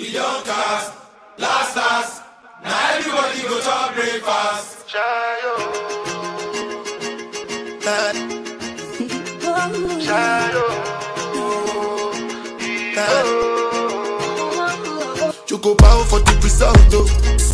We don't cast, last us. Now everybody go to breakfast. You go bow for the result, oh.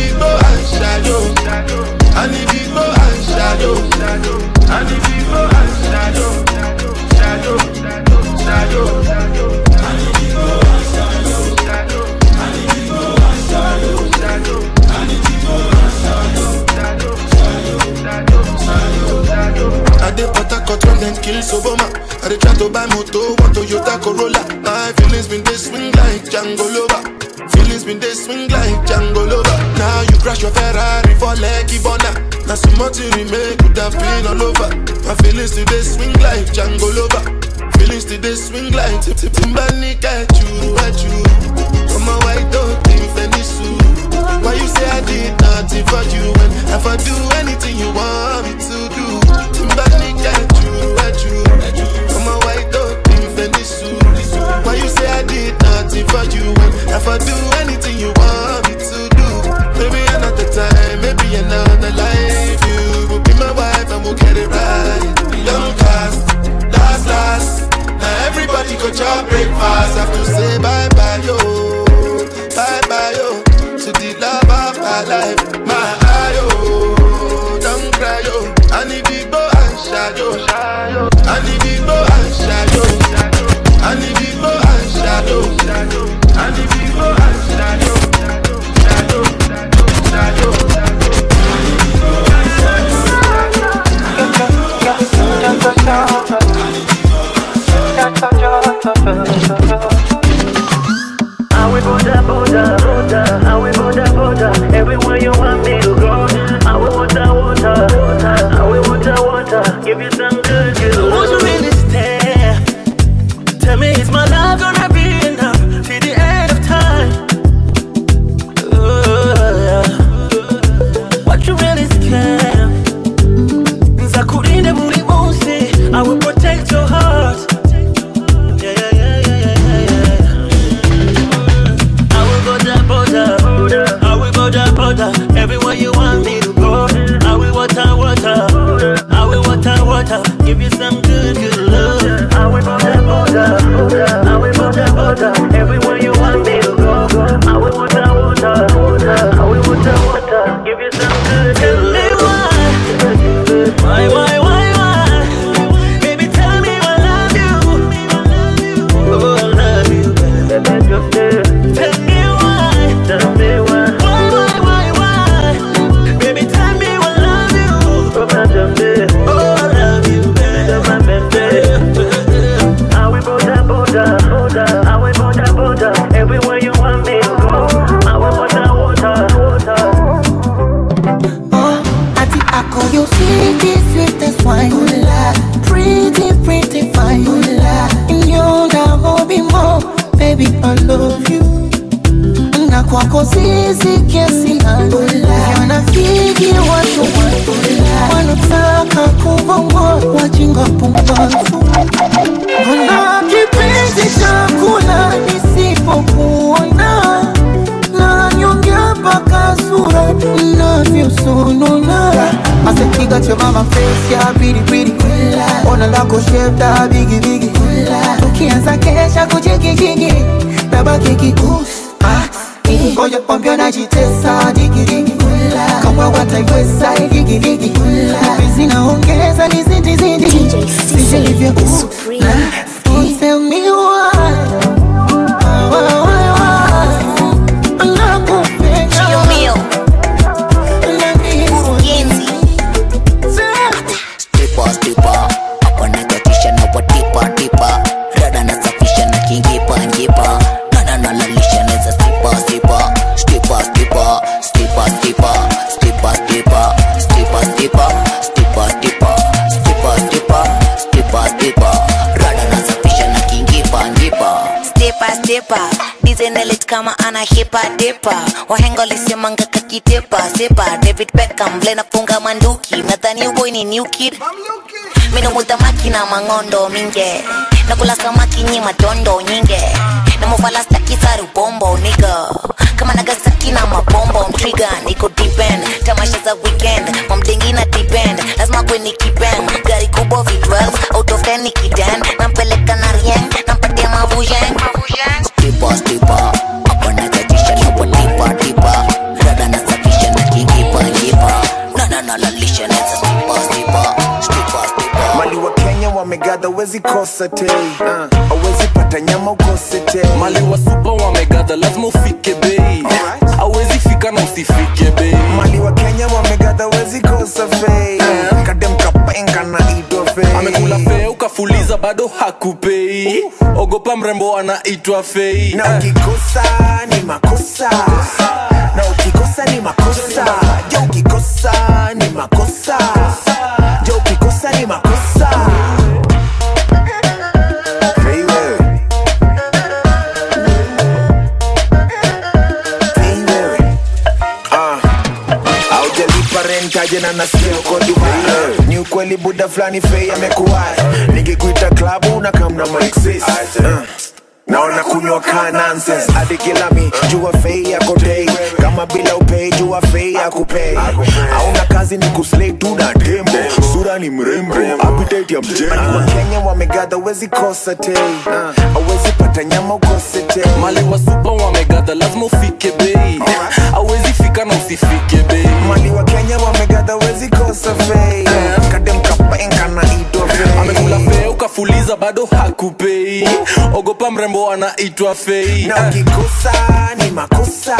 it go and shadow. I need it go and shadow. Shadow, shadow, shadow. I need it go and shadow. Shadow, I need it go and shadow. Shadow, I need it go and shadow. Shadow, shadow, shadow. I dey Port Harcourt when dem kill Soboma. I dey try to buy moto, one Toyota Corolla. My feelings been dey swing like Django Lover. Crash your Ferrari for Lucky Bona. Now so much you remake could have been all over. My feelings today swing like Django Lover. Feelings today swing like Tip Tip Timbani at you, at you. I'm a white dog in Fenisu. Why you say I did nothing for you when if I do anything you want me to do? Timbani at you, at you. I'm a white dog in Fenisu. Why you say I did nothing for you when if I do anything you want breakfast. Have to say bye bye, yo. Bye bye, yo. To the love of my life. Wahenga walisemanga kakitepa sepa. David beckham vile nafunga manduki. Nadhani uboy ni new kid. Minomuta na mangondo minge. Nakula samaki nyi matondo nyinge. Namufala staki saru bombo niga kama nagasaki na mabombo mtriga niko depend tamasha za weekend mamdengi na depend lazima kweni kipen wamegadha wezi kosa te uh, awezi pata nyama ukose te mali wa supa wamegadha lazima ufike bei. Awezi fika na usifike bei. Mali wa kenya wamegadha wezi kosa fei. Uh, kadem kapenga na idofe amekula fee ukafuliza bado hakupei. Ogopa mrembo anaitwa fei. Na ukikosa ni makosa. Na ukikosa ni makosa. Je ukikosa ni makosa. Je ukikosa ni makosa rentaje na sio uko Dubai. Ni ukweli buda fulani fei amekuwai nikikuita klabu na kamna maxis uh. naona kunywa ka nonsense. Hadi kila mi jua fei yako dei kama bila upei jua fei yakupei hauna kazi ni kuslay tu na tembo sura ni mrembo. Appetite ya mjengo wa kenya wamegadha wezi kosa tei. Awezi pata nyama ukose tei. Mali wa supa wamegadha lazima ufike bei. Awezi fika na usifike bei. Mali wa kenya wamegadha wezi kosa fei. Na fei. Amekula fee ukafuliza bado hakupei. Ogopa mrembo anaitwa fei. Na ukikosa ni makosa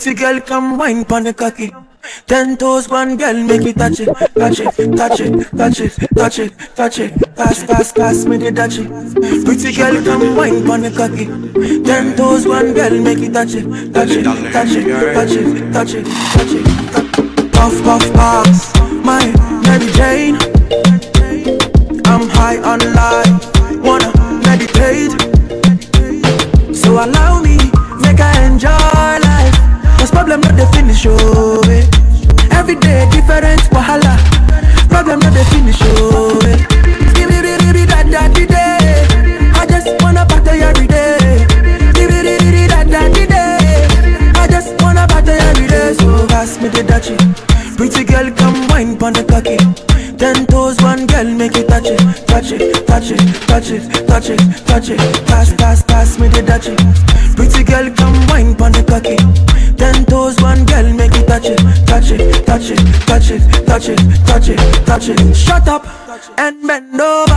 Pretty girl, come wine pon the cocky. Ten toes, one girl, make me touch it, touch it, touch it, touch it, touch it, touch it. Pass, pass, pass me the touch it. Pretty girl, come wine pon the cocky. Ten toes, one girl, make me touch it, touch it, touch it, touch it, touch it, touch it. Puff, puff, pass, my Mary Jane. I'm high on life. touch it. Shut up and bend over.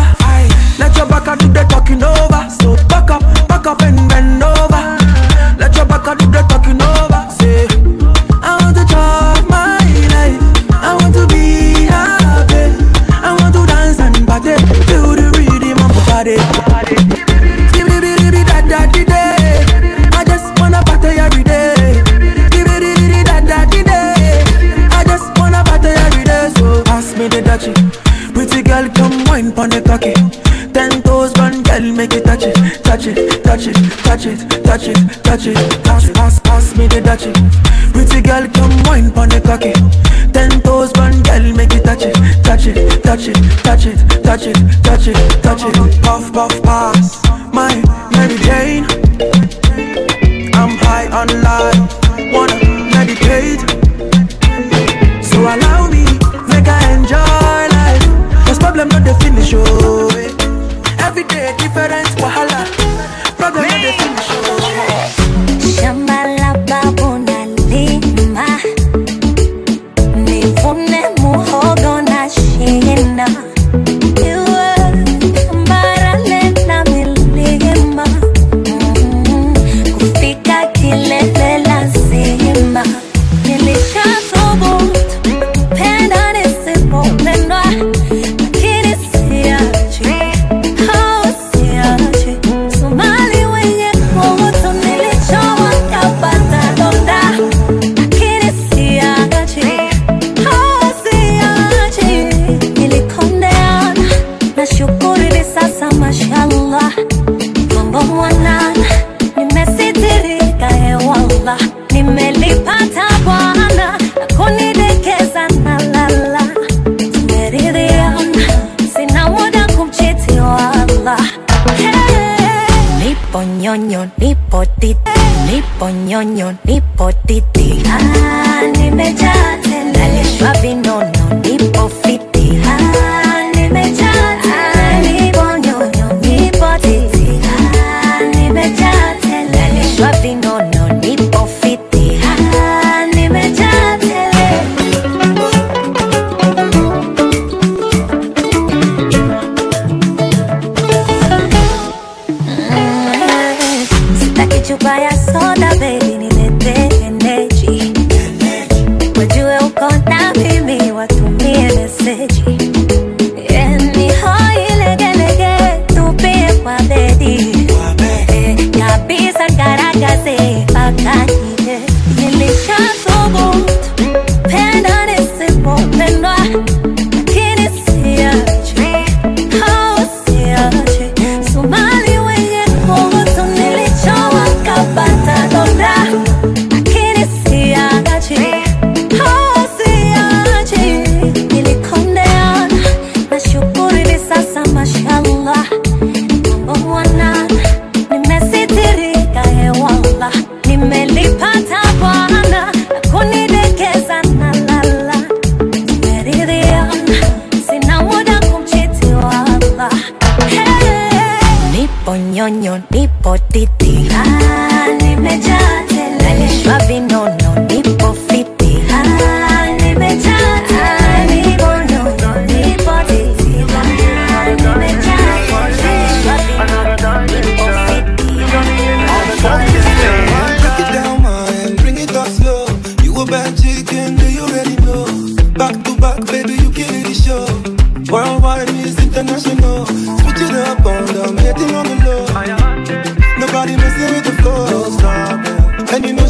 puff, puff. ñoño ni por. Ah.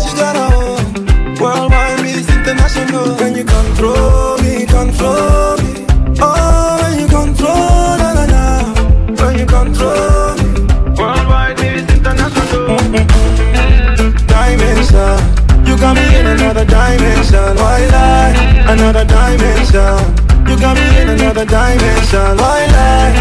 you got a hold. Worldwide means international. Can you control me, control me. Oh, when you control, na na na. When you control me. Worldwide means international. Dimension. You got me in another dimension. Why lie? Another dimension. You got me in another dimension. Why lie?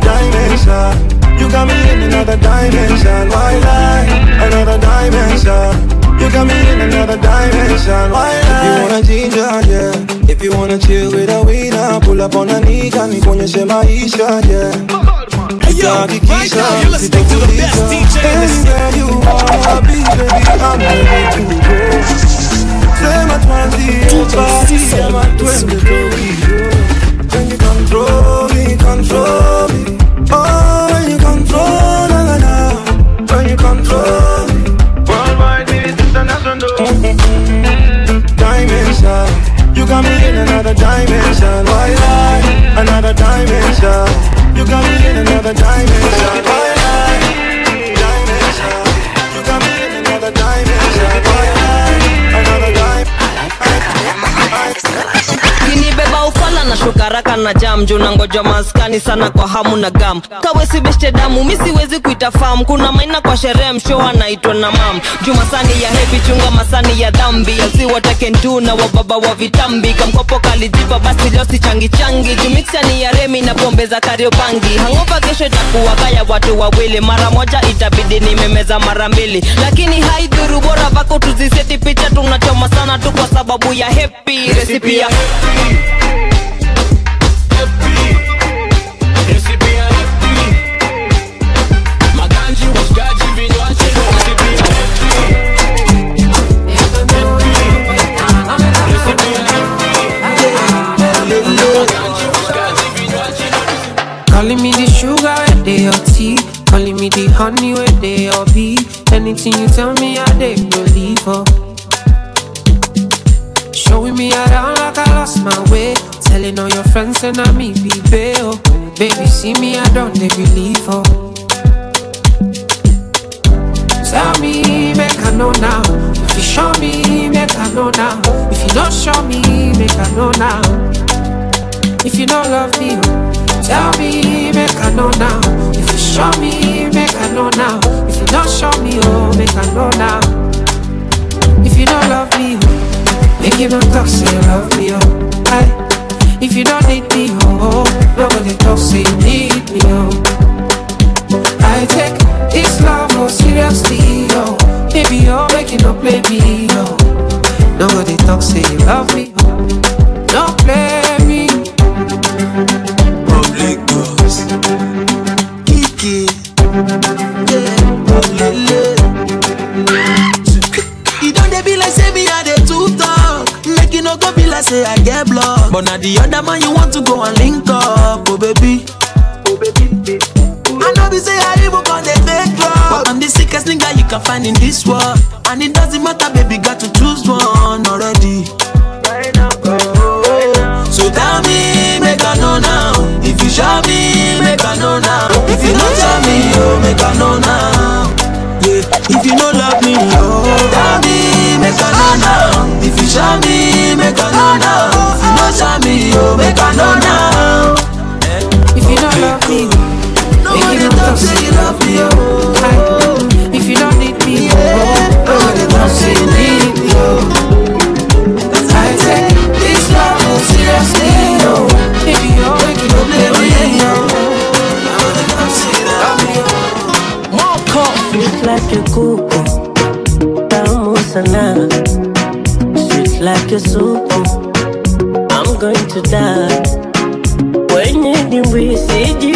Dimension. You got me in another dimension. Why lie? Another dimension. You got me in another dimension. If you wanna ginger, yeah. If you wanna chill with a winner, pull up on a nigga, ni kwenye maisha, yeah. Hey yo, right now you're listening to the best DJ in the city. you are, be ready, I'm ready to go. Sema twenty, body, sema twenty, When you control me, control me. Oh, when you control, na na na. When you control. You got me in another dimension, why lie? Another dimension. You got me in another dimension, why kana jam. Juu nangoja maskani sana kwa hamu na gam. Kawesi beshte damu mi siwezi kuita fam. Kuna maina kwa sherehe msho anaitwa na mam. Juu masani ya hepi chunga masani ya dhambi. Asi watakendu na wababa wa vitambi. Kamkopo kalijipa basi leo si changi changi. Juu miksani ya remi na pombe za kariobangi hangopa kesho itakuwa kaya watu wawili. Mara moja itabidi nimemeza mara mbili. Lakini haidhuru bora vako tuziseti picha. Tunachoma sana tu kwa sababu ya hepi resipi ya Maganji, Calling me the sugar where they your tea. Calling me the honey where they your bee. Anything you tell me, I they believe her. Showing me around like I lost my way. Telling all your friends and I me be bail. Baby, see me, I don't they believe her. Tell me, make I know now. If you show me, make I know now. If you don't show me, make I know now. If you don't love me, oh. Tell me, make I know now. If you show me, make I know now. If you don't show me, oh, make I know now. If you don't love me, oh, make you don't talk, say you love me, oh. Aye. If you don't need me, oh, oh, nobody talk, say you need me, oh. I take this love more seriously, oh. Baby, oh, you're making no play me, oh. Nobody talk, say you love me, oh. Don't play say I get block. But now the other man you want to go and link up, oh baby. oh baby, baby. I know be say I even con dey fake drug. But I'm the sickest nigga you can find in this world. And it doesn't matter, baby, got to choose one already. say you love me, oh. If you don't need me, oh, oh, they don't say you need me, oh. I take this love seriously, oh. Baby, you're waking up every day, oh. Walk off Sweet like a cuckoo, down salada. Sweet like a soup, I'm going to die. When you see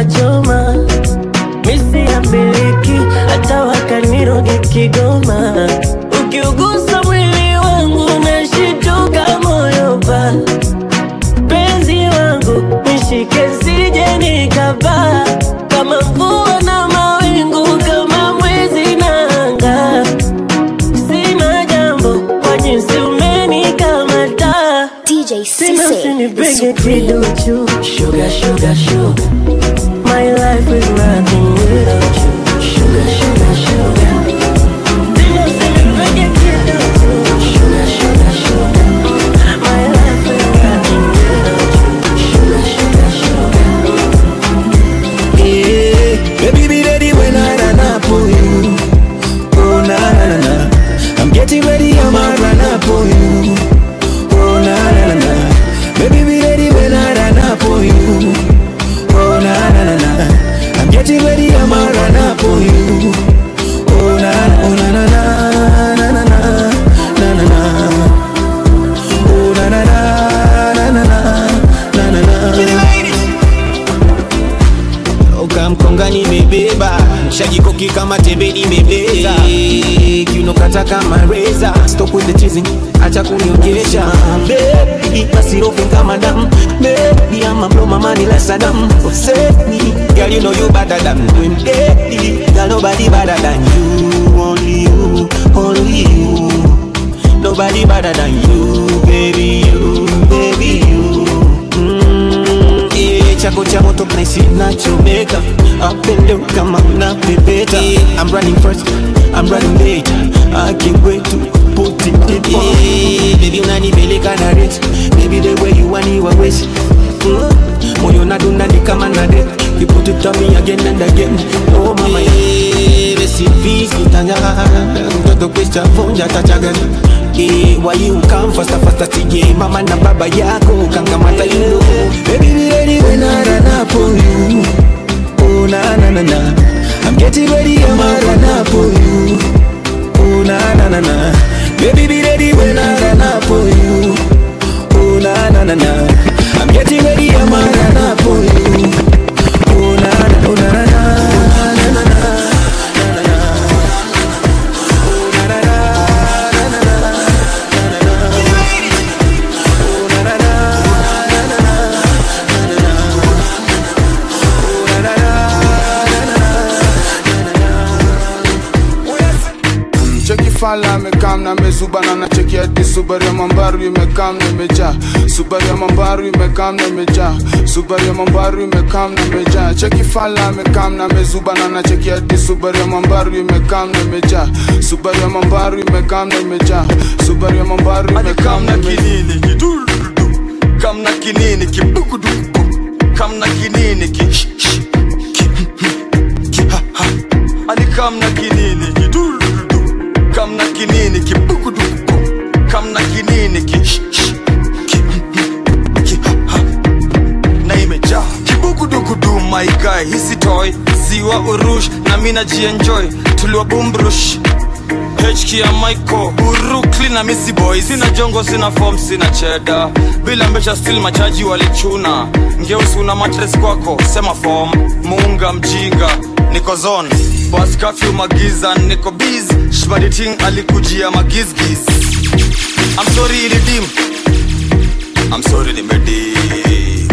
itachoma. Misi ya miliki, hata wakaniroge Kigoma. Ukiugusa mwili wangu nashituka moyo pa. Penzi wangu nishike sije nikapaa kama mvua na mawingu kama mwezi na anga. Sina jambo kwa jinsi umenikamata. DJ sina usinipige the why you come TJ Mama na baba yako kangamata up fala amekam na mezubana na cheki hadi subaru ya mambaru imekam na imejaa subaru ya mambaru imekam na imejaa subaru ya mambaru imekam na imejaa cheki fala amekam na mezubana na cheki hadi subaru ya mambaru imekam na imejaa subaru ya mambaru imekam na imejaa subaru ya mambaru imekam na kinini kam na kinini kibukuduku kam na kinini ki ki- ha- ha. ani kam na kinini kibukuduku. Kamna kinini ki ki- ki- ha- ha. hisi toy. Ziwa urush na mina jienjoy. Tuliwa bumbrush. HK ya Brooklyn na Missy Boy Sina jongo, sina form, sina cheda Bila mbesha still machaji walichuna. Ngeusi una matres kwako, sema form. Muunga mjinga, niko Bas curfew magiza, niko biz Shbaditing alikujia magizgiz. I'm sorry ilidim I'm sorry nimedim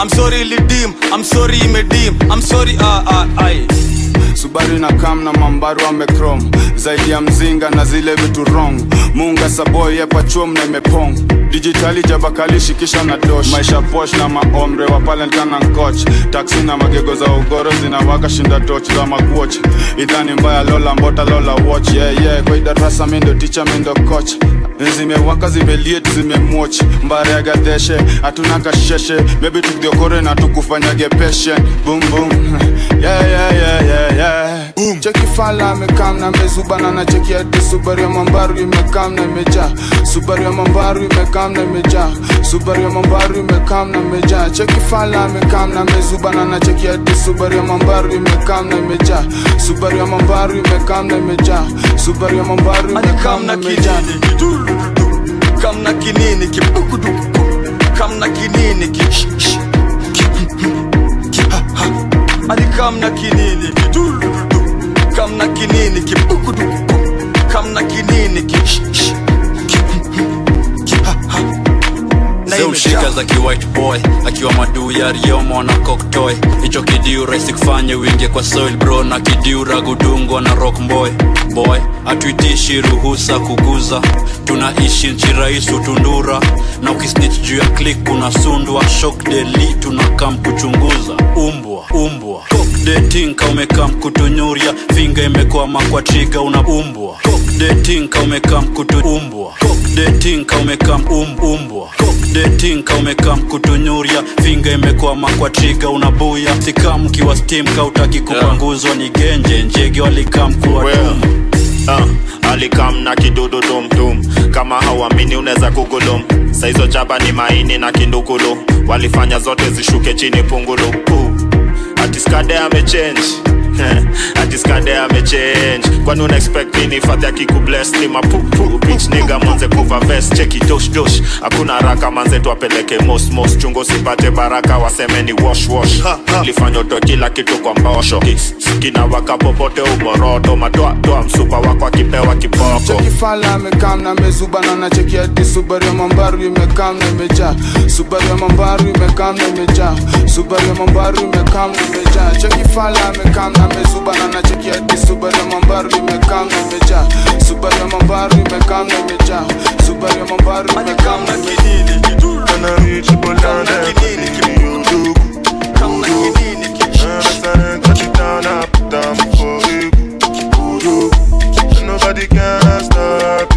I'm sorry ilidim I'm sorry imedim I'm sorry ah ah ai subaru na kam na mambaru amekrom zaidi ya mzinga na zile vitu wrong. Munga saboy yepachom na imepong. Dijitali jabakali shikisha na dosh. Maisha posh na maomre wa palentana nkoch. Taksi na magego za ugoro zinawaka shinda toch za makuoch idhani mbaya lola mbota lola watch. Yeah, yeah. kwa idarasa mindo ticha mindo coach zimewaka zimeliet zimemwoch mbare ya gadheshe hatuna kasheshe. Bebi tukdiokore na tukufanyage boom boom. Yeah, yeah, yeah, yeah, yeah. Boom. cheki fala amekam na mezubana na cheki hadi subaru ya mambaru imekam na imejaa. Subaru ya mambaru imekam na imejaa. Subaru ya mambaru imekam na imejaa. Cheki fala amekam na mezubana na cheki hadi subaru ya mambaru imekam na imejaa. Subaru ya mambaru imekam na imejaa. Subaru ya mambaru imekam na imejaa. kam na kinini? Kibukudu kam na kinini? Ki sh- sh- ki- ki- ha- ha. ani kam na kinini? Kidurudu kamna kinini kim kamna kinini kim zeushika za kiwhite boy akiwa maduu ya riomo na koktoy hicho kidiu rahisi kufanye wingie kwa soil bro na kidiu ragudungwa na rock boy. Boy atuitishi ruhusa kuguza tunaishi nchi rais utundura. Na ukisnich juu ya klik unasundwa. Shok deli tunakam kuchunguza. Umbwa umbwa. Cock umekam kutunyuria finga imekwama kwa triga una umbwa. Cock umekam kutu umbwa. Cock dating ka umekam um, umbwa. Cock dating ka umekam kutunyuria finga imekwama kwa triga unabuya. Sikam kiwa stimka utaki kupanguzwa ni genje njege walikam kuwa Well, uh, alikam na kidudu tumtum kama hauamini unaweza kugulum. Saizo chaba ni maini na kindukulu. Walifanya zote zishuke chini pungulu. Uh, atiskade amechange a change. kwani una expect nini fadhi akikubless ni mapupu bitch nigga manze kuva vest. Cheki dosh dosh. Hakuna haraka manze tuapeleke most most. chungo sipate baraka waseme ni wash wash. Lifanya to kila kitu kwa mbosho kinawaka popote umoroto. Matoa toa msupa wako akipewa kiboko. Cheki fala amekam na mezubana na cheki ati subaru ya mambaru imekam na imejaa subaru ya mambaru imekam na imejaa subaru ya mambaru imekam na imejaa cheki fala amekam amezuba na nachekia ati Subaru ya Mambaru nimekanga imejaa. Subaru ya Mambaru nimekanga imejaa. Subaru ya Mambaru nimekanga kidini Kana richi bolana kidini kimiyodogo Kana kidini kichana katitana putamu for you Nobody can stop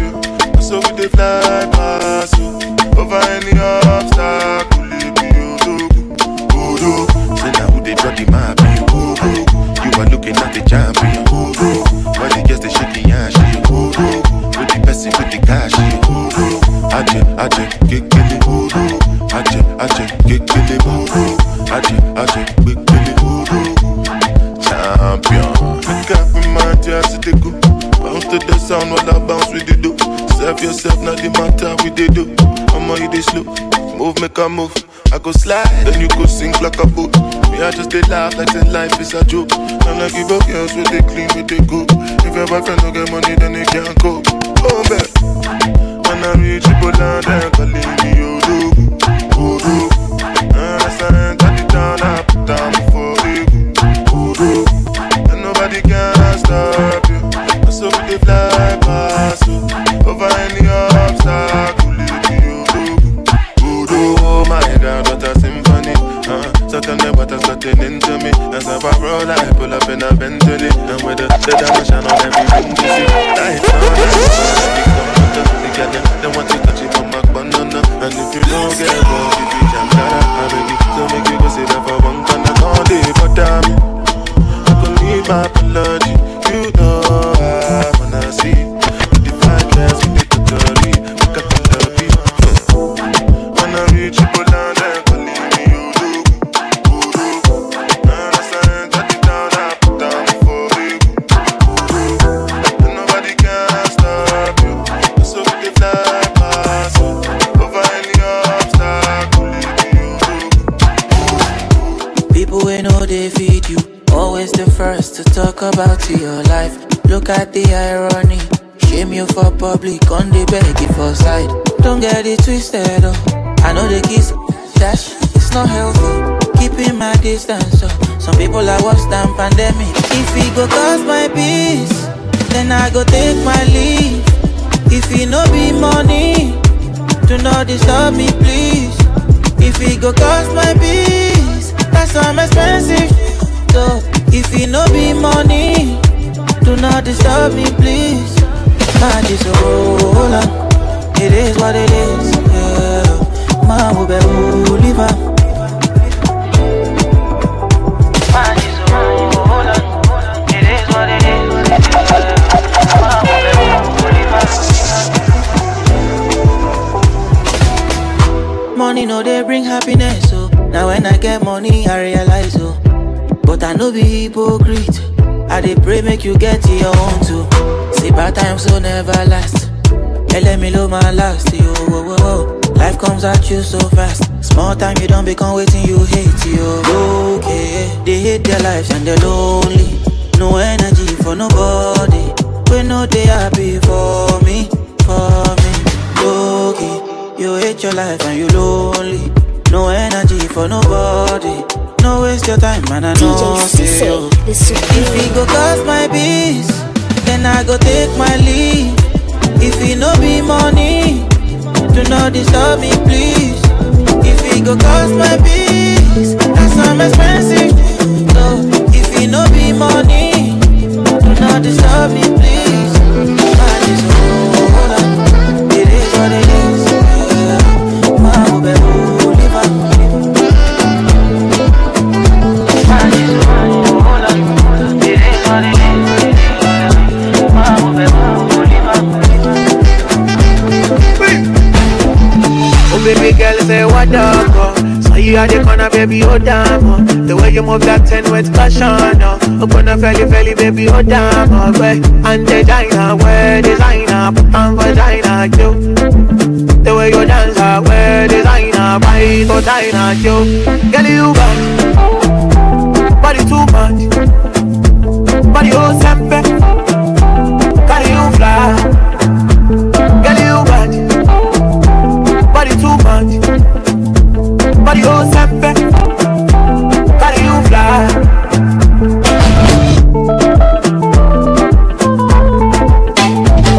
Aje, aje, kekele. Voodoo, aje, aje, kekele. Voodoo, aje, aje, kekele. Voodoo, champion. Look up in my jazz, they go. Bounce to the sound while I bounce with the do. Serve yourself, not the matter we they do. I'ma hit it slow. Move, make a move. I go slide, then you go sing like a boat. Me, I just they laugh like say life is a joke. I'm like give up girls with they clean with they go. If your boyfriend don't get money, then they can't cope. Oh man, when I reach people down you so fast. Small time you don't become waiting you hate yo. Okay, they hate their lives and they're lonely. No energy for nobody. We know they happy for me, for me. Okay, you hate your life and you lonely. No energy for nobody. No waste your time, man. I know. DJ say Cisse, yo. the If it go cost my peace, then I go take my leave. If it no be money, do not disturb me, please. If it go cost my peace, that's some expensive. So if it no be money, do not disturb me, please. Man, just hold baby girl, say what up, oh. So you are the corner, baby, oh damn, oh. The way you move that ten with passion, oh. Open up, felly, felly, baby, oh damn, oh. Way and designer, where designer, put on vagina, you. The way you dance, ah, where designer, buy for diner, you. Girl, you got body too much, body oh sempe, carry you fly. Body too much, body oh sempe, carry you fly.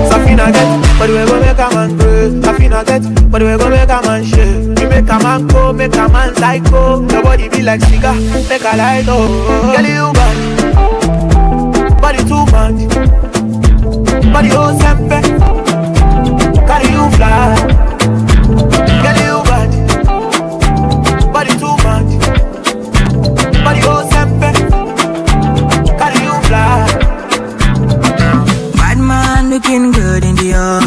Safina get, but we go make a man pray. Safina get, but we go make a man shake. You make a man go, make a man psycho. Your body be like cigar, make a light oh. Girl, you got body too much, body oh sempe, carry you fly. Girl, you got body too much, body oh sempe, carry you fly. Bad man looking good in the air.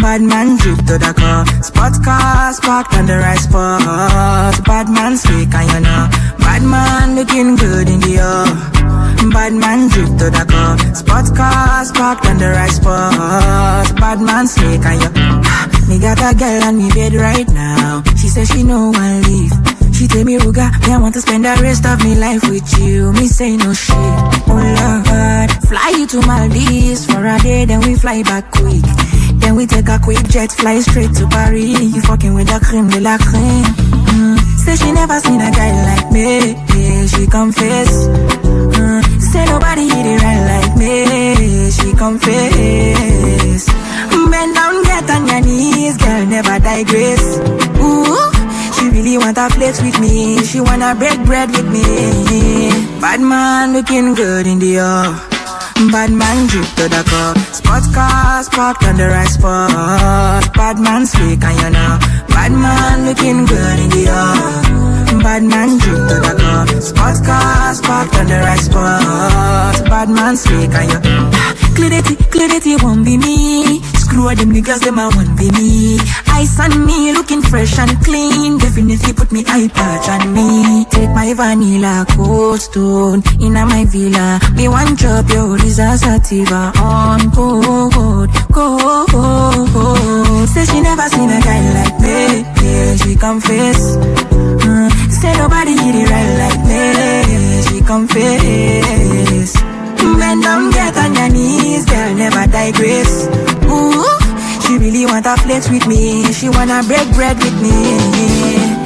Bad man drip to the car. Spot car, spot on the right spot. Bad man slick and you know. Bad man looking good in the air. Bad man drip to the car. Spot car, spot on the right spot. Bad man slick and you. Me got a girl on me bed right now. She says she know I leave. She tell me, Ruger, me I want to spend the rest of me life with you. Me say no shit. Oh Lord, fly you to Maldives for a day, then we fly back quick. Then we take a quick jet, fly straight to Paris. You fucking with the cream de la creme. Mm. Say she never seen a guy like me. Yeah, she confess. Mm. Say nobody hit it right like me. She confess. On your knees, girl, never digress. Ooh, she really want a place with me. She wanna break bread with me. Bad man looking good in the air. Bad man drip to the cup. Spot car, spot on the right spot. Bad man slick and you know. Bad man looking good in the air. Bad man drip to the cup. Spot car, spot on the right spot. Bad man slick and you. Clarity, clarity won't be me. Screw them niggas, them I won't be me. Ice on me, looking fresh and clean. Definitely put me eye patch on me. Take my vanilla cold stone in my villa. Me one drop your Lisa sativa on gold, gold, gold. Say she never seen a guy like me. Yeah, she confess. Mm, say nobody hit it right like me. She confess. Bend down, get on your knees, girl, never digress. Ooh, she really want a flex with me. She wanna break bread with me.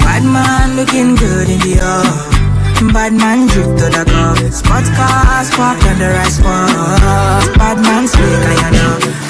Bad man looking good in the air. Bad man drip to the cup. Spot car, spot on the spot. Bad man slick, I know.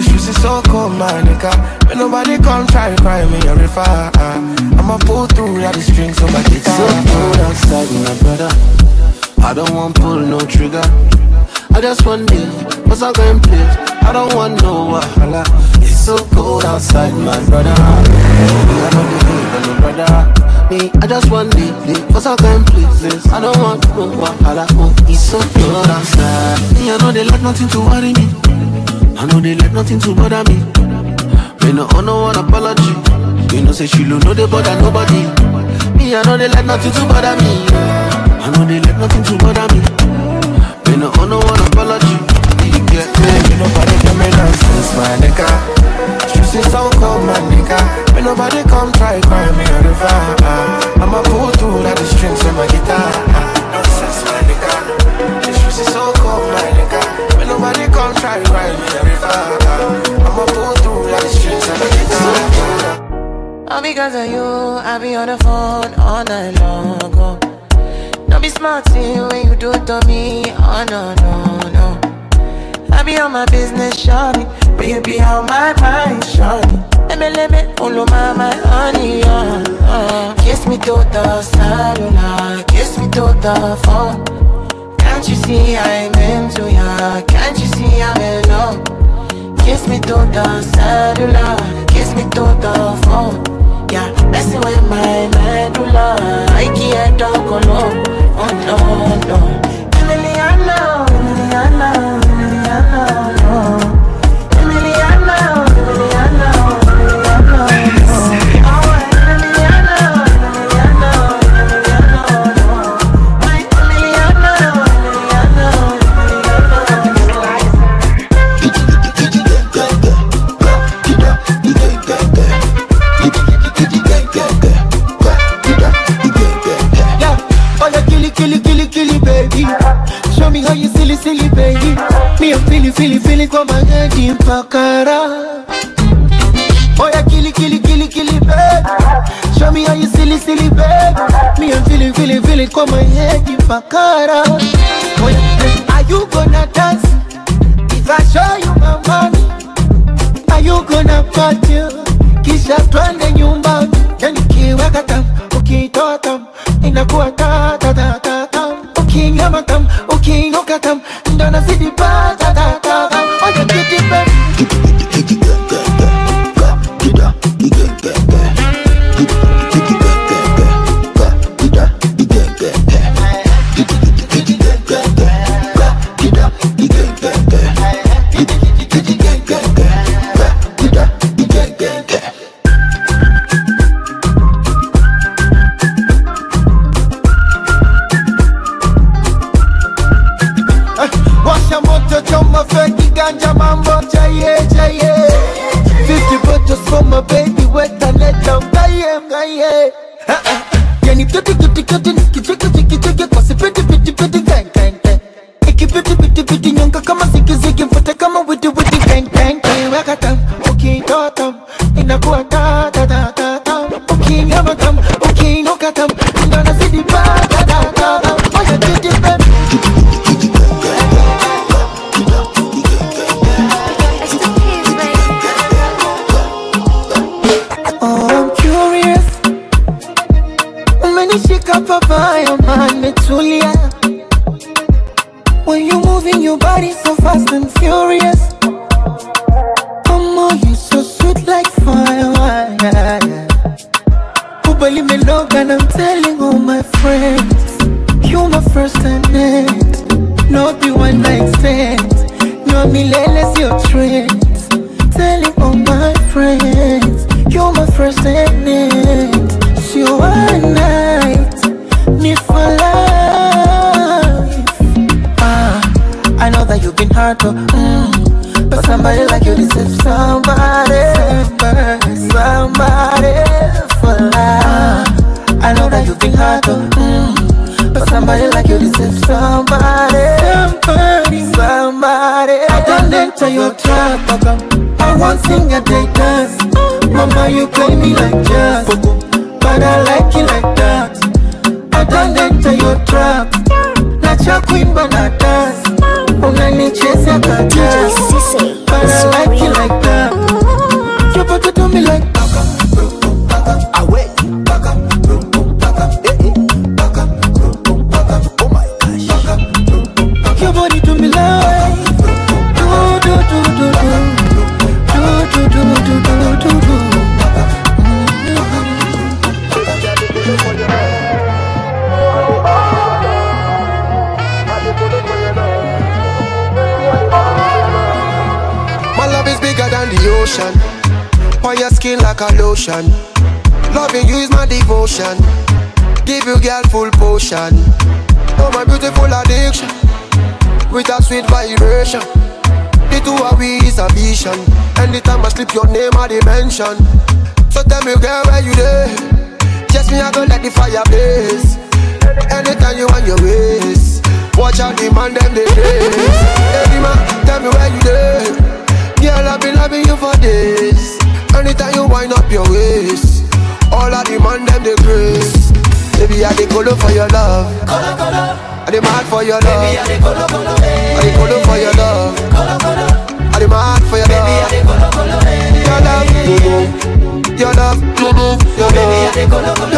Streets is so cold, my nigga. May nobody come try to cry me a river. I'ma pull through like the strings on my guitar. It's so cold outside, my brother. I don't want pull no trigger. I just want this, what's I going play? I don't want no wahala. It's so cold outside, my brother. I don't no brother. Me, I just want this, what's I going places? I don't want no wahala. Oh, it's so cold outside. Me, I know they let nothing to worry me. I know they let nothing to bother me. Me no owe no one apology. You know say she don't know they bother nobody. Me I know they let nothing to bother me. I know they let nothing to bother me. Me no owe no one apology. You get me? May nobody tell me nonsense, my nigga. Streets is so cold, my nigga. May nobody come try cry me a river. ah. I'ma pull through like the strings on my guitar. Try cry me river. ah. I'ma pull through like the strings on my guitar. All because of you, I be on the phone all night long. Oh. Don't be smart when you do it to me. Oh no, no, no. I be on my business, shawty. But you be on my mind, shawty. Let me, let me, follow my, my honey, uh, uh. Kiss me to the cellular, kiss me to the phone. Can't you see I'm into ya? Can't you see I'm in love? Kiss me to the cellular, kiss me to the phone. Yeah, messing with my medulla. I can't talk alone. Oh no, no. me how you silly, silly baby. Me a feely, feely, feely head magadi mpakara. Oh yeah, killy, killy, killy, killy baby. Show me how you silly, silly baby. Me a feely, feely, feely head magadi mpakara. Oh yeah, are you gonna dance? Turn them to your trap. Not your queen, but not your name a dimension. So tell me, girl, where you dey. Just me, I go let the fire blaze. Anytime you want your waist, watch out the man them they trace. Hey, man, tell me where you dey, Girl, I've been loving you for days. Anytime you wind up your waist, all I demand them they grace. Baby, I dey colo for your love. Colo, colo. I dey mad for your love. Baby, I dey colo. Hey. se colocó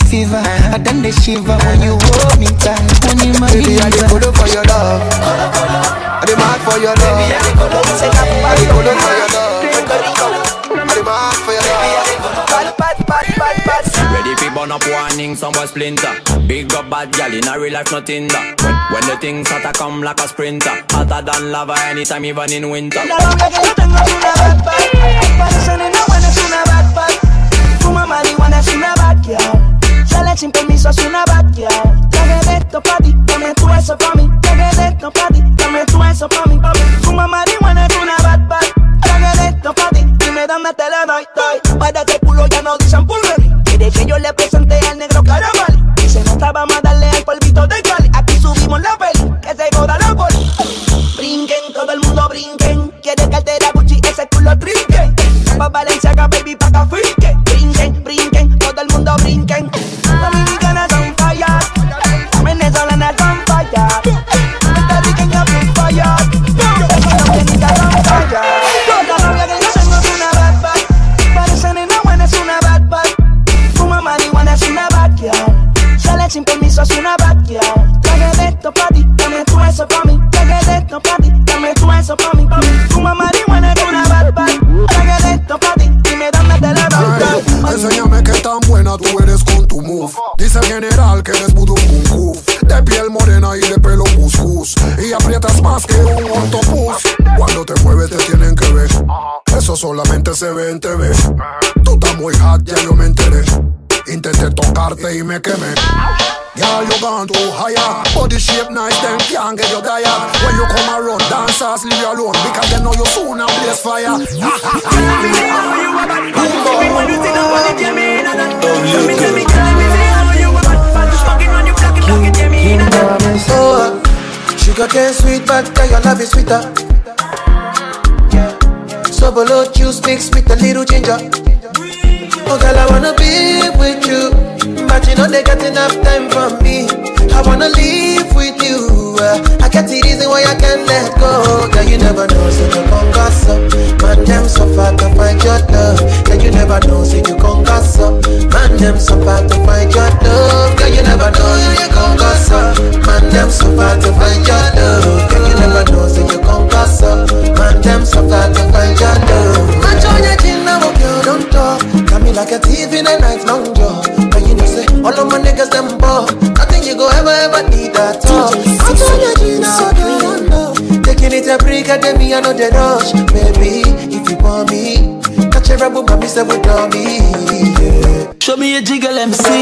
body give me fever. I done the shiver when you hold me tight. When you my Baby, I dey follow for your love. I dey mad for your love. I dey follow for your love. I dey mad for your Ready fi burn up warning, some boy splinter. Big up bad gal in a real life, nothing that. When, when the things hotter come like a sprinter, hotter than lava anytime, even in winter. La novia que yo tengo es una bad bad Parece nena buena, es una bad bad Fuma marihuana, es una bad girl Sale sin permiso, es una girl Traje de esto pa' ti, dame tú eso pa' mí. Traje de esto pa' ti, dame tú eso pa' mí Fuma marihuana, es una bad bad. Traje de esto pa' ti, dime dónde te lo doy, Para que culo ya no dicen pulveri Quiere que yo le presente soon and blaze fire Oh, sugar cane sweet, but girl, your love is sweeter. So below juice mixed with a little ginger. Oh, girl, I wanna be with you, but you know they got enough time for me. I wanna live with you. Uh, I get the reason why I can't let go. Girl, you never know, so you come gas up. Man, them so me, know the rush. Baby, if you want me, catch a rebel, mommy, say, with me. Yeah. Show me a jiggle, me. Let me see.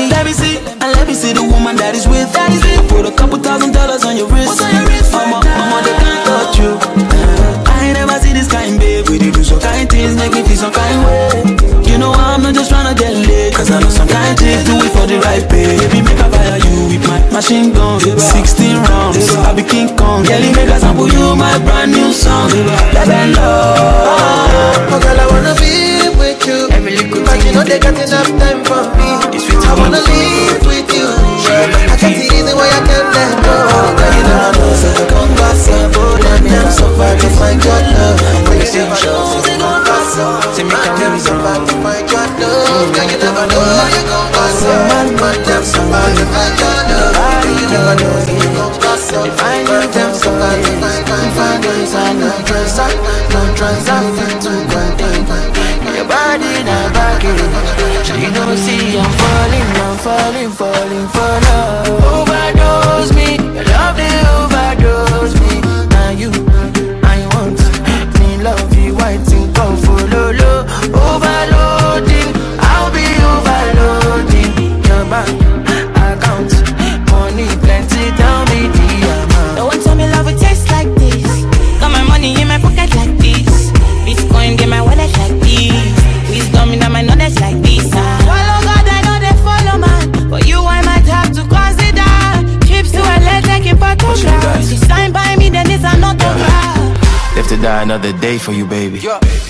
Another for you, baby.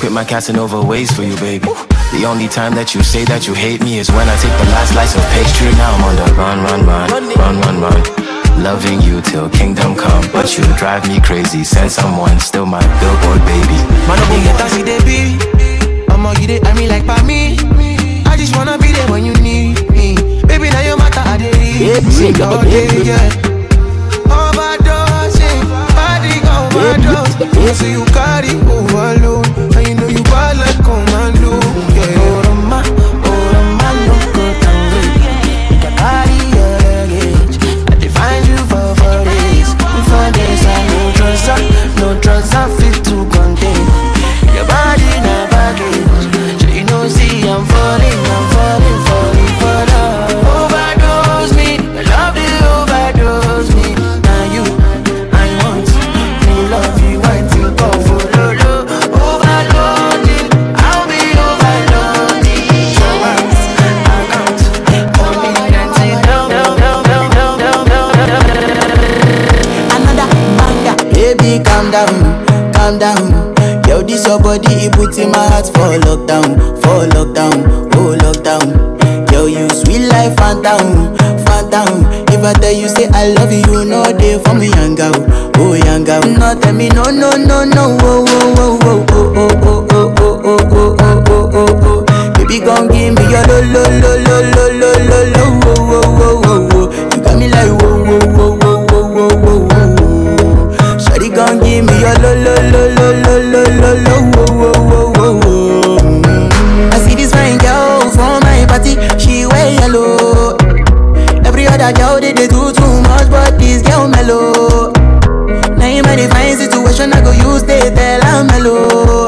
Quit my Casanova ways for you, baby. The only time that you say that you hate me is when I take the last slice of pastry. Now I'm on the run, run, run, run, run, run. Loving you till kingdom come, but you drive me crazy. Send someone, still my billboard baby. Man, up get taxi, they be. I'm I'ma get it, I mean like by me. I just wanna be there when you need me. Baby, now your matter, I did it. all day, yeah. You say you carry oh, overload, and you know you bad like commando. Yeah. Oroma, oroma, calm down, calm down. Yo, this your body, it puts in my heart for lockdown, for lockdown, oh lockdown. Yo, you sweet life, phantom, phantom. If I tell you say I love you, know they for me, young girl, oh young girl. No, tell me no, no, no, no, oh, oh, oh, oh, oh, oh, oh, oh, oh, oh, oh, oh, oh, oh, oh. Baby, gon' give me your lo, lo, lo, lo, lo, lo, lo, lo, oh, oh, oh, oh, oh. You got me like whoa, Mm. I see this fine girl from my party, she wear yellow. Every other girl they, they do too much, but this girl mellow. Now in my divine situation, I go use they tell mellow.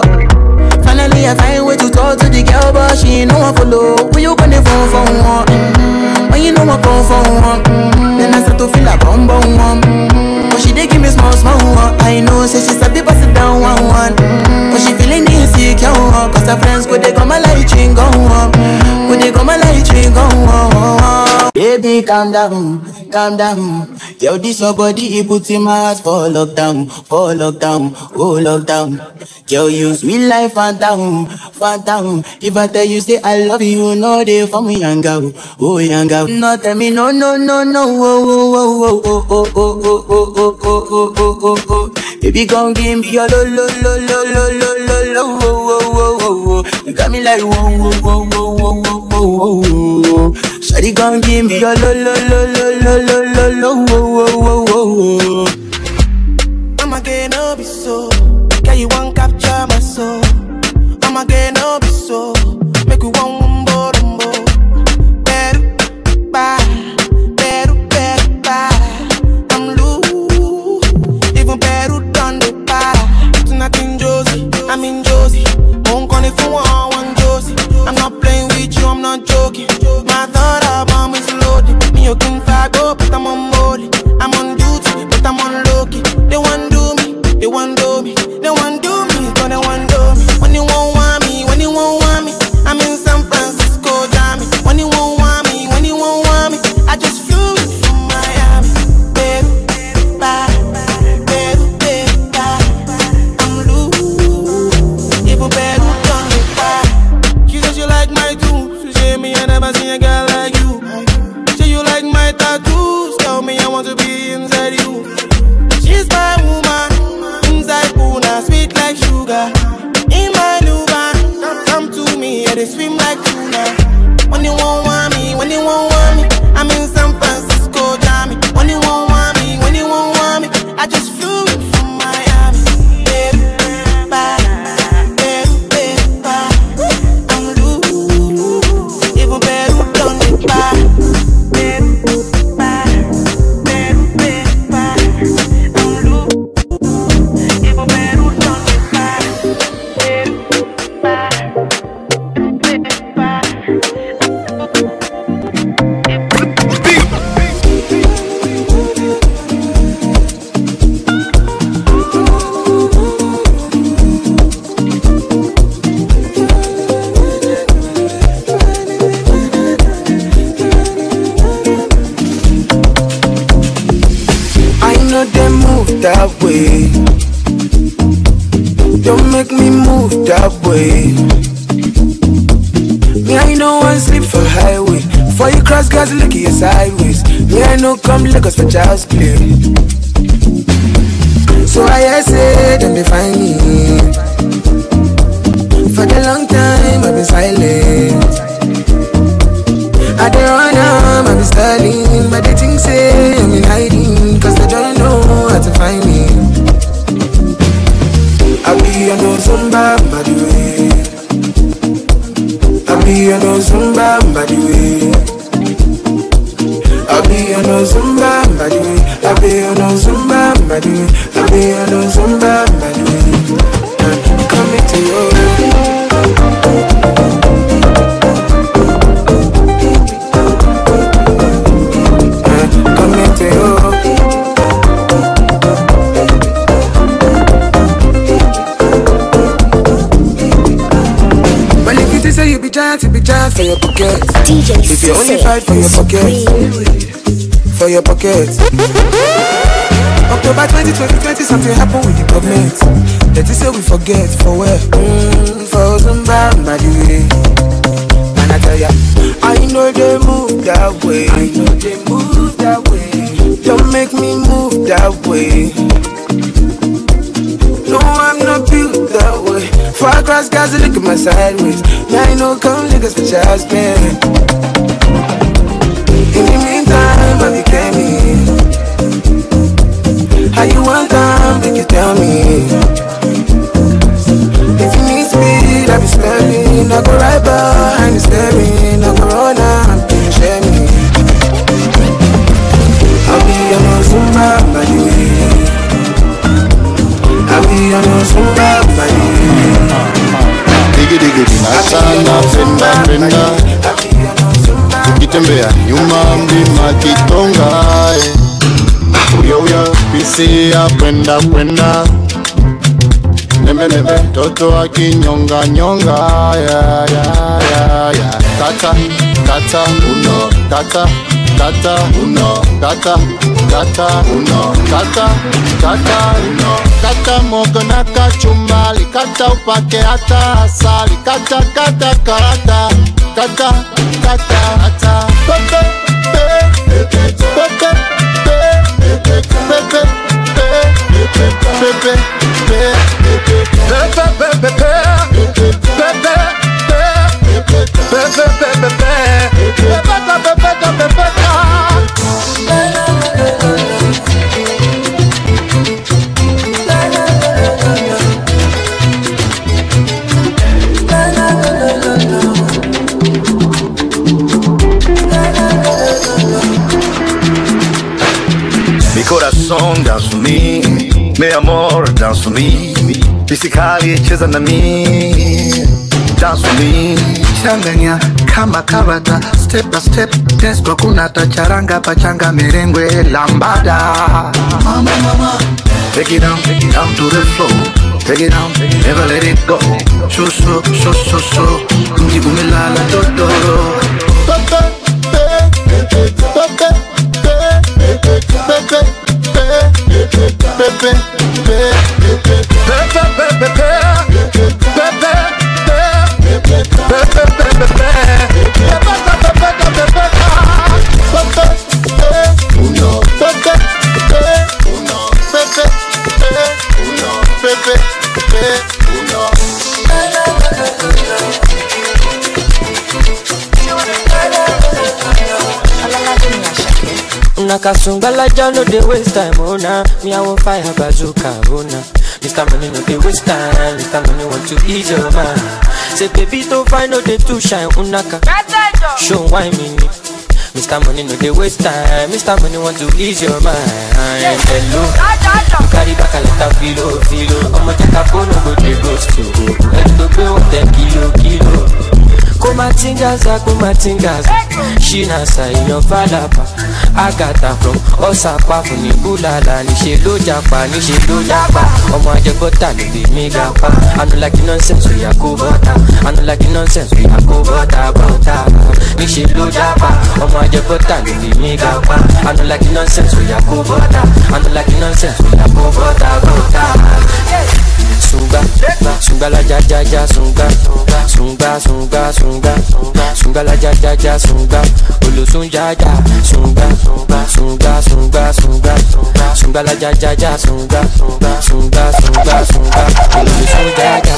Finally I find way to talk to the girl, but she ain't no one follow. When you gonna phone for one? Mm. When you know I come for one? Mm. Then I start to feel a bum bum one. Mm. But she dey give me small small one. I know say she sabi pass it down one one. Mm. But she feeling insecure. Cause her friends go they come a light ring go on. Go they come a light ring go on. Baby calm down, calm down. Yo this your body it put in my heart for lockdown, for lockdown, oh lockdown. Yo you sweet life phantom, phantom. If I tell you say I love you, know they for me girl, oh girl. No tell me no no no no, oh oh oh oh oh oh oh oh oh oh oh oh oh oh. Baby gon' give me your lo lo lo lo lo lo lo lo, oh oh oh oh oh. You got me like whoa whoa whoa whoa whoa whoa whoa whoa. Shawty gon' give me your lo lo lo lo lo lo lo lo, oh oh oh oh oh. I'ma get no be so. Girl, you want capture my soul. I'ma get no be so. Make you want umbo umbo. Better, bye. Better, better, bye. I'm loose. Even better done the para. Tonight in Josie, I'm in Josie. Won't call it for one, one Josie. I'm not playing with you, I'm not joking. eu tenho tá um fragor pra tomar tá mole. Me, I know one sleep for highway. For you cross gas, look you sideways. Me, I know come Lagos for child's play. So I say, them they find me. For the long time, I've been silent. I dey run am, I be styling, but they think say I'm in hiding, cause they don't know how to find me. I be on no Zumba, be an Ozumba by the way. I be an Ozumba by the way. I be an Ozumba by the way. I be an Ozumba If you only fight for your pocket, for your pocket. October 2020, 20, something happened with the government. They just say we forget for where? Mm, for the way. Man, I tell ya, I know they move that way. I know they move that way. Don't make me move that way. No, I'm not built that way. Far across guys, look at my sideways. Now I know come niggas for child's man. In the meantime, I became me. How you want time, make you tell me. If you need speed, I be swerving. I go right behind the steering. I go run and share me. I'll be on a Zumba, by the way. I'll be on a Zumba, by the way. Digi digi dinasana penda penda tukitembea nyuma mlima Kitonga eh. Uyo pisi ya kwenda kwenda. Nembe nembe toto akinyonga nyonga ya ya ya ya. Kata kata uno tata kata uno tata tata uno. Tata tata uno. Kata mogo na kachumbali kata upake hata asali. Kata kata kata kata kata kata pepe pe pepe pe pepe pe pepe mi amor dance for me, Physically cheza na mi, dance for me. changanya kama karata step by step dance kwa kunata charanga pachanga merengwe lambada Mama, mama, take it down, take it down to the floor. Take it down, never let it go. so so so so so mji umelala totoro Nakasungala ja no dey waste time, oh nah. Me I want fire bazooka, oh nah. Mr. Money no dey waste time, Mr. Money want to ease your mind. Say baby don't find no dey too shine, unaka. Oh, Show why me. Mr. Money no dey waste time, Mr. Money want to ease your mind. Hello, you carry back a lot of filo, filo. Ọmọ jẹ́ka fóònù go dey ghost you. Ẹni tó gbé wọ́n tẹ kilo, kilo. kumatingaza kumatingaza shina saiyan falapa agata from ọsàpá fún ní búlàlà níṣẹ ló japa níṣẹ ló japa ọmọ ajẹgọta ló lè mí gapa anulaki nonsense oya kó bọta anulaki nonsense oya kó bọta bọta níṣẹ ló japa ọmọ ajẹgọta ló lè mí gapa anulaki nonsense oya kó bọta anulaki nonsense oya kó bọta bọta sunga, sunga la ja ja ja sunga, sunga sunga sunga, sunga la ja ja ja sunga, olosun ja ja sunga, sunga sunga sunga, sunga la ja ja ja sunga, sunga sunga sunga, olosun ja ja.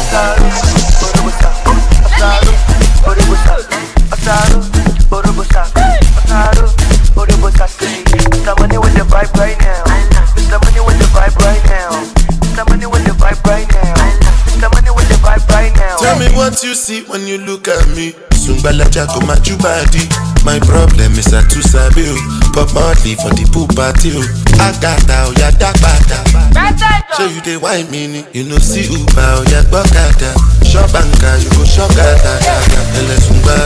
Asaro, Borobosa, Asaro, Borobosa, Asaro, Borobosa, Asaro, someone with the vibe right now. What you see when you look at me. Sungbalaja go my body. My problem is I too sabi o. Pop Marley for the pool party oh. o. Agata oya oh, dagbada. Show you the wine mini. You know see Uber oya gbọ́kada. Shop anka you go shop gada gada. Ele sungba.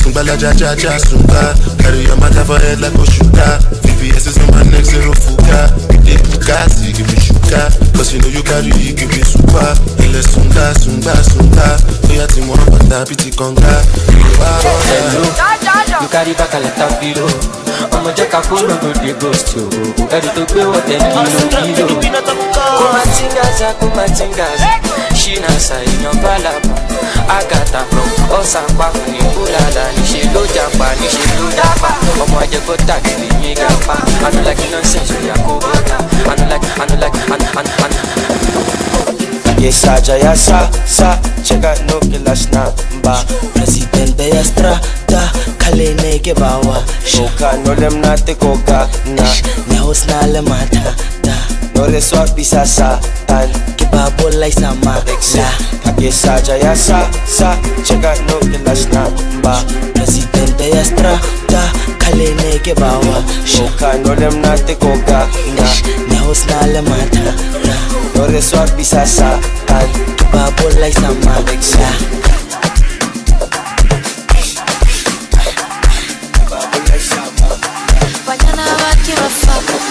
Sungbalaja ja ja sungba. Carry your matter for head like Oshuka. VVS is on my neck zero fuka. The Bugatti give me sugar. Cause you know you carry it give me super. Ele sunga sunga sunga. Oya ti mo bata biti konga. Hello, you carry back a lot of kilo. ọmọ jẹ́ ká kó lóko dé ghost o ẹ̀rù tó gbé wọ̀ tẹ̀ kílò kílò. kó má tingaza kó má tingaza ṣínà ṣàìyàn bálàbà àgàtà from ọ̀sàpá fún ní kúlàlà níṣẹ́ ló jàpá níṣẹ́ ló jàpá ọmọ ajẹ́kọ́ tàgìrì yín gàpá anulaki nonsense oya kó bọ́tà anulaki anulaki anu Yes, Aja, ya sa, sa, chega no kilas na ba Presidente ya strata, kale ne ke bawa Shoka no lem na te koka na Nehos na le mata, Biorę słabi sasa Tan kiba bolay sa madeksa Kake sa. Jaya sa sa. Chega no kilas na ba Presidente yastra da Kalene ke bawa Shoka no lem nate koka na Nehos na lamata na Biorę słabi sasa Tan kiba bolay sa. Madeksa Banana, what give a?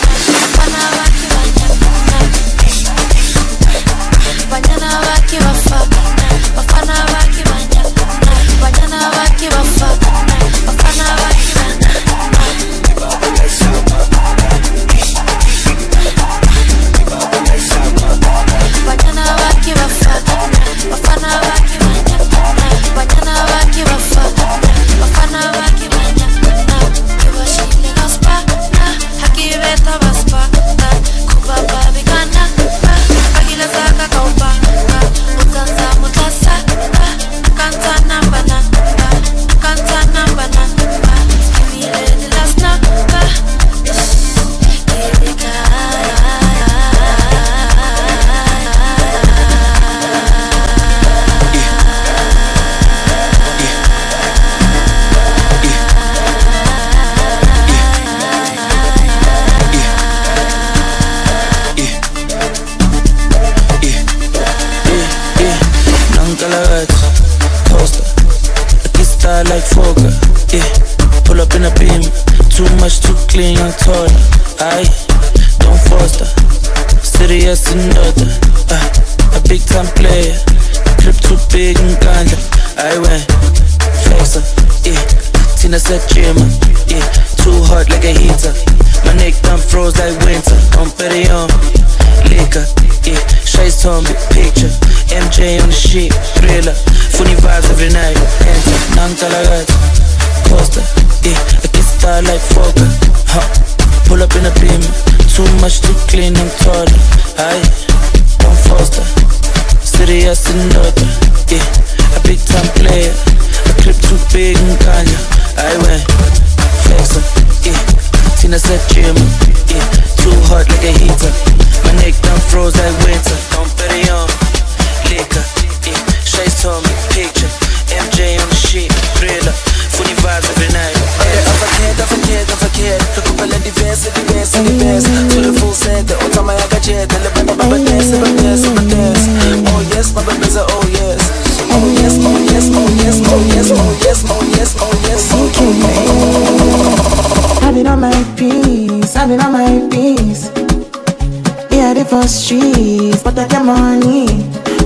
Streets, but I get money.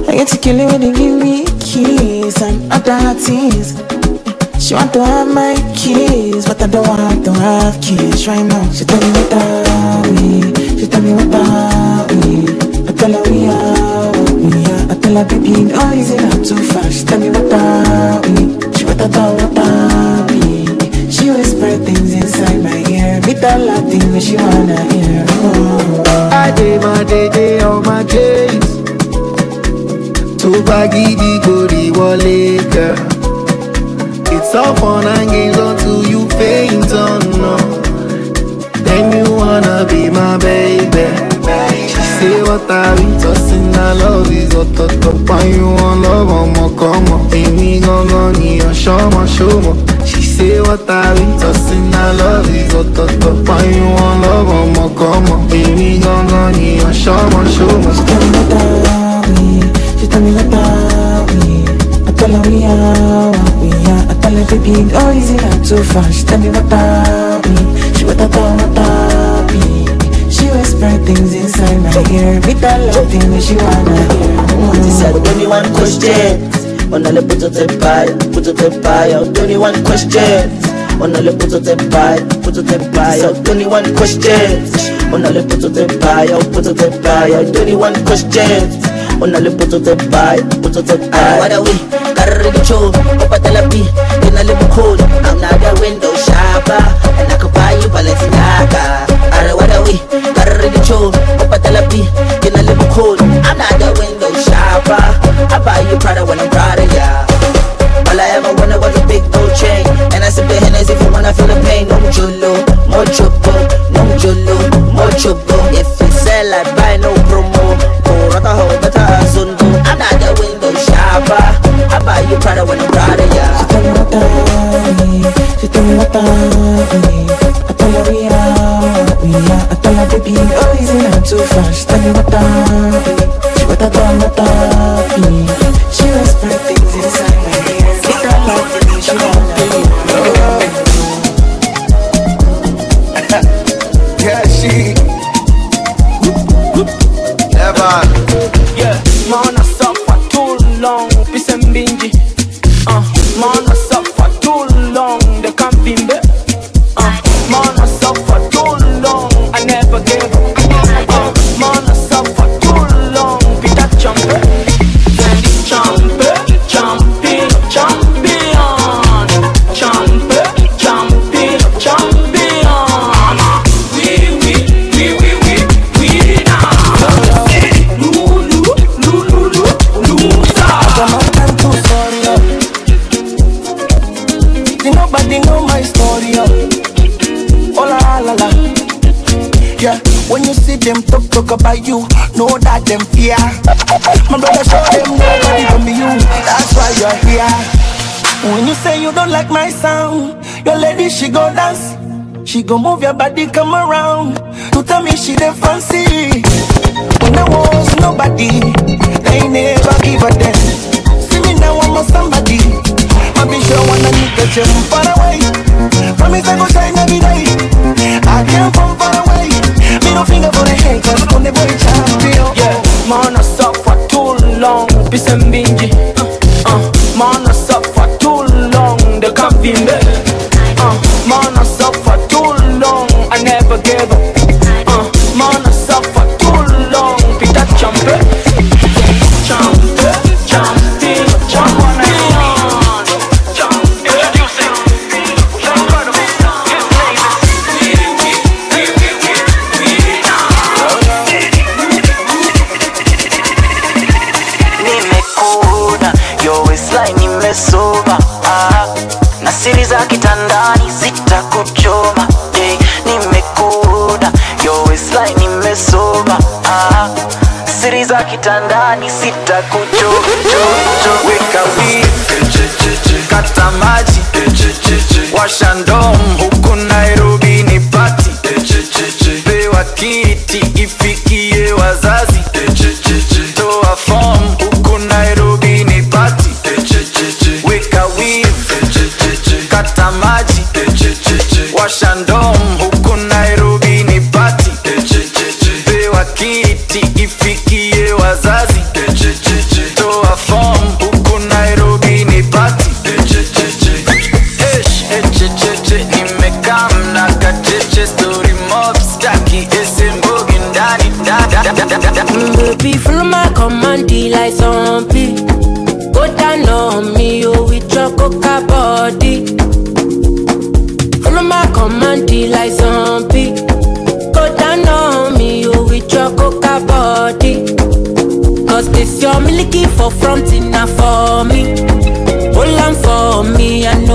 I get to kill it when they give me keys and other things. She want to have my kids, but I don't want to have kids right now. She tell me what we? She tell me what are we? I tell her we are we are. I tell her baby, no easy not too fast. She tell me what are we? She what I thought what are? She whisper things inside my Me tell her things that she wanna hear. Oh. I did my day day on my case. tó bá gidi gbòdì wọlé girl. It's all fun and games until you faint on no. Then you wanna be my baby. She say what are we tossing? I love is on top. Why you want love ọmọ kan mọ̀ Èmi gangan ni ọ̀ṣọ́mọ show, She say what I read Tossing her love is ọ̀tọ̀ọ̀tọ̀ Why you want love ọmọ kan mọ̀ Èmi gangan ni ọ̀ṣọ́mọ ṣọ́mọ She tell me what about me. I tell her we are what we are. I tell her baby go easy not too far. She tell me what about me. She what about what about me. She whisper things inside my ear. With that love thing that she wanna hear. She said only one question Onale puto te pai, puto te pai Only one question. Onale puto te pai, puto te pai Only one question. Onale puto te pai, puto te pai Only one question. Onale puto te pai, puto te pai What are we? Cold, I'm not a window shopper And I could buy you Balenciaga Are what are we? Carry the show, Papa Talapi In a little cold, I'm not a window shopper. I buy you Prada when I'm proud of ya. All I ever wanted was a big gold chain. And I sip the Hennessy if you wanna feel the pain. No jolo, more chopo, no jolo, more chopo If you sell I buy no promo. Kurata ho, better azundo I'm not the window shopper. I buy you Prada when I'm proud of ya. She tell me what about me too far She tell me what me She what about what about me She whisper things inside my ear With that love thing she wanna hear Yeah, she. Go dance. She go move your body, come around to tell me she the fancy. When there was nobody, they never give a damn. See me now, I'm a somebody. I be sure wanna nigga jump far away. Promise I go shine every day. I can't from far away. Me finger for the hate, cause I'm the boy champion. Yeah, man, I suffer too long, peace and bingy. Uh, uh, man, I suffer too long, they can't be me.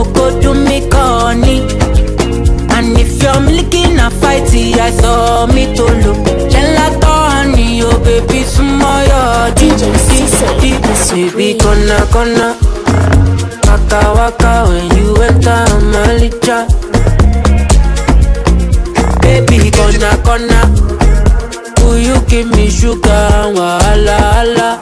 No go do me corny. And if you're milky na fighty, I saw me to look. Gelato honey, oh baby, smile your DJ. Baby, gonna, gonna. Waka, waka, when you enter Malicha. Baby, gonna, gonna. Will you give me sugar and wahala,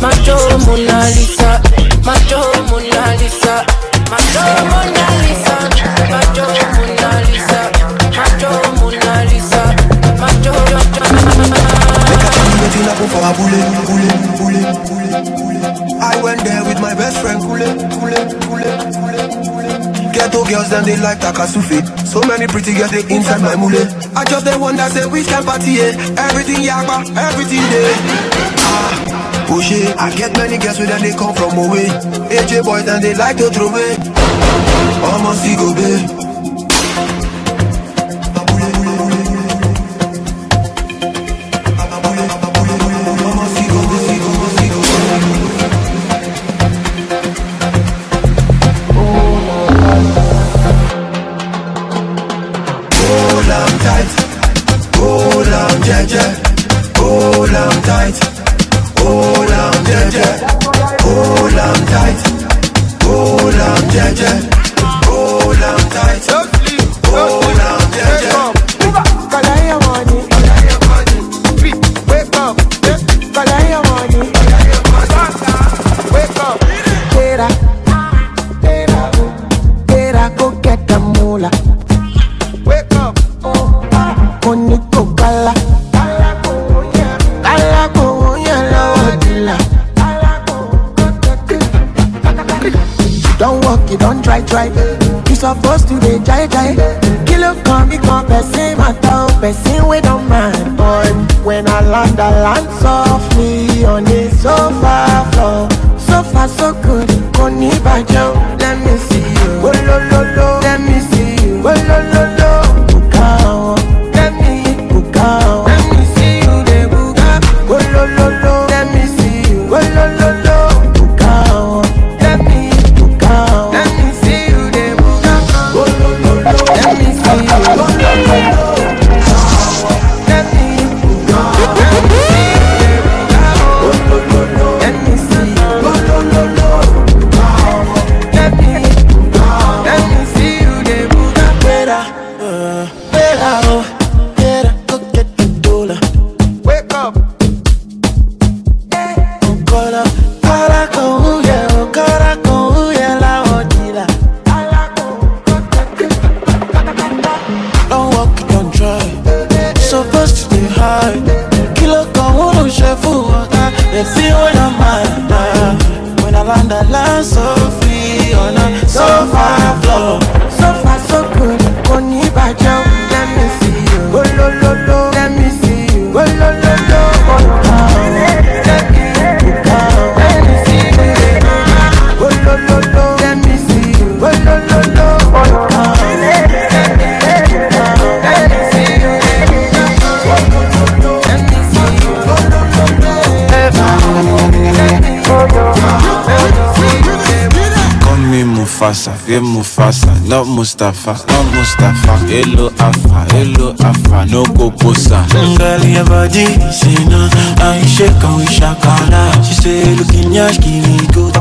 Macho Mona Lisa, Macho Mona Lisa, Macho Mona Lisa, Macho Mona Lisa, Macho Mona Lisa, Macho happen for Abule, Abule, Abule, Abule, Abule. I went there with my best friend Kule, Kule, Kule, Kule, Kule. Ghetto girls them they like Takasufi. So many pretty girls they inside my mule. I just the one that say we can party, eh? Everything yakba, everything there. Push it. I get many girls with they come from away. AJ boys and they like to throw away. Almost go babe. Mustafa, not Mustafa. Hello Afa, hello Afa, no go posa. Girl, your body, no I shake and we shakala She say, looking yash, give me go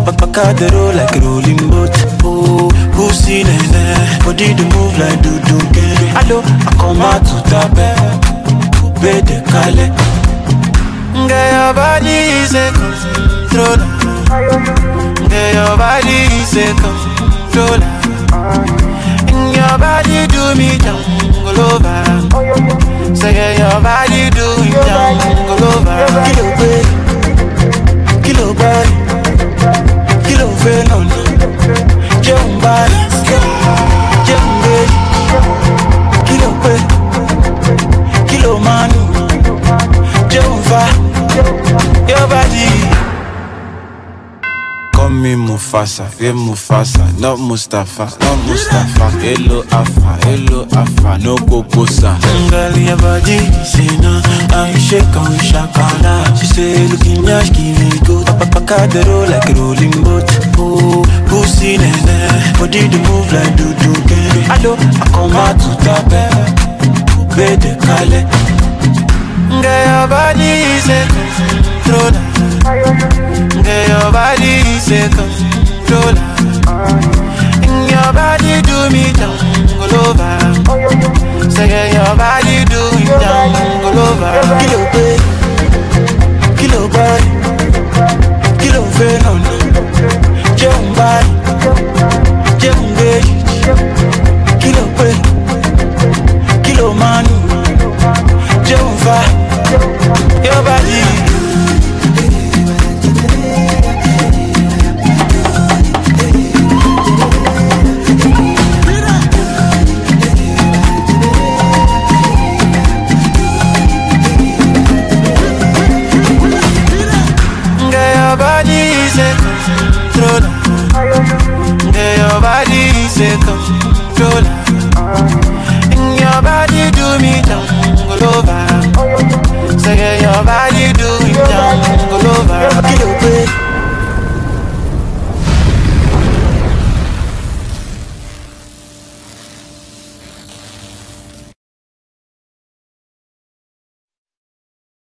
roll like a rolling boat. Oh, pussy nene. Body the move like do do get Hello, I come out to tape Coupe de calais Girl, your body is a controller Girl, your body is a controller And your body do me jungle over Say your body do me jungle over Kilo pay, kilo body, kilo phenol Jẹun body, jẹun me Mufasa, yeah Mufasa, not Mustafa, not Mustafa. Hello Afa, hello Afa, no go posa. Girl, your body, say no I shake and we shakala She say, looking yash, give me go Papa roll like a rolling boat Oh, pussy nene Body the move like do do get Hello, I come out to tape gbede kalẹ̀. Girl, controller. Girl, your body is a controller. And your body do me jungle over. Say girl, your body do me jungle over. Kilo pé, kilo body, kilo fẹ́ lọ́nà. Jẹun